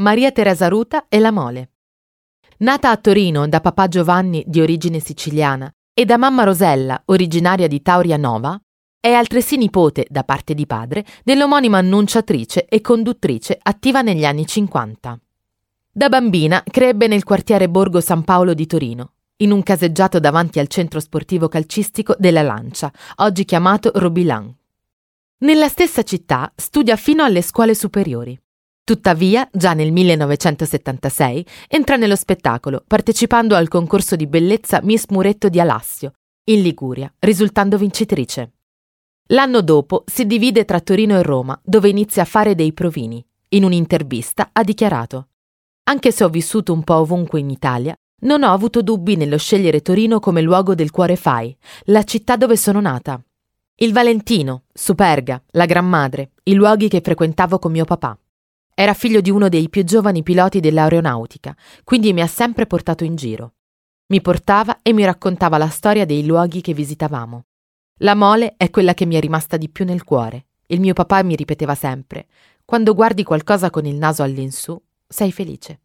Maria Teresa Ruta e la Mole. Nata a Torino da papà Giovanni di origine siciliana e da mamma Rosella, originaria di Tauria Nova, è altresì nipote, da parte di padre, dell'omonima annunciatrice e conduttrice attiva negli anni 50. Da bambina crebbe nel quartiere Borgo San Paolo di Torino, in un caseggiato davanti al centro sportivo calcistico della Lancia, oggi chiamato Robilan. Nella stessa città studia fino alle scuole superiori. Tuttavia, già nel 1976 entra nello spettacolo, partecipando al concorso di bellezza Miss Muretto di Alassio, in Liguria, risultando vincitrice. L'anno dopo si divide tra Torino e Roma, dove inizia a fare dei provini. In un'intervista ha dichiarato: Anche se ho vissuto un po' ovunque in Italia, non ho avuto dubbi nello scegliere Torino come luogo del cuore fai, la città dove sono nata. Il Valentino, Superga, la Gran Madre, i luoghi che frequentavo con mio papà. Era figlio di uno dei più giovani piloti dell'aeronautica, quindi mi ha sempre portato in giro. Mi portava e mi raccontava la storia dei luoghi che visitavamo. La mole è quella che mi è rimasta di più nel cuore. Il mio papà mi ripeteva sempre: quando guardi qualcosa con il naso all'insù, sei felice.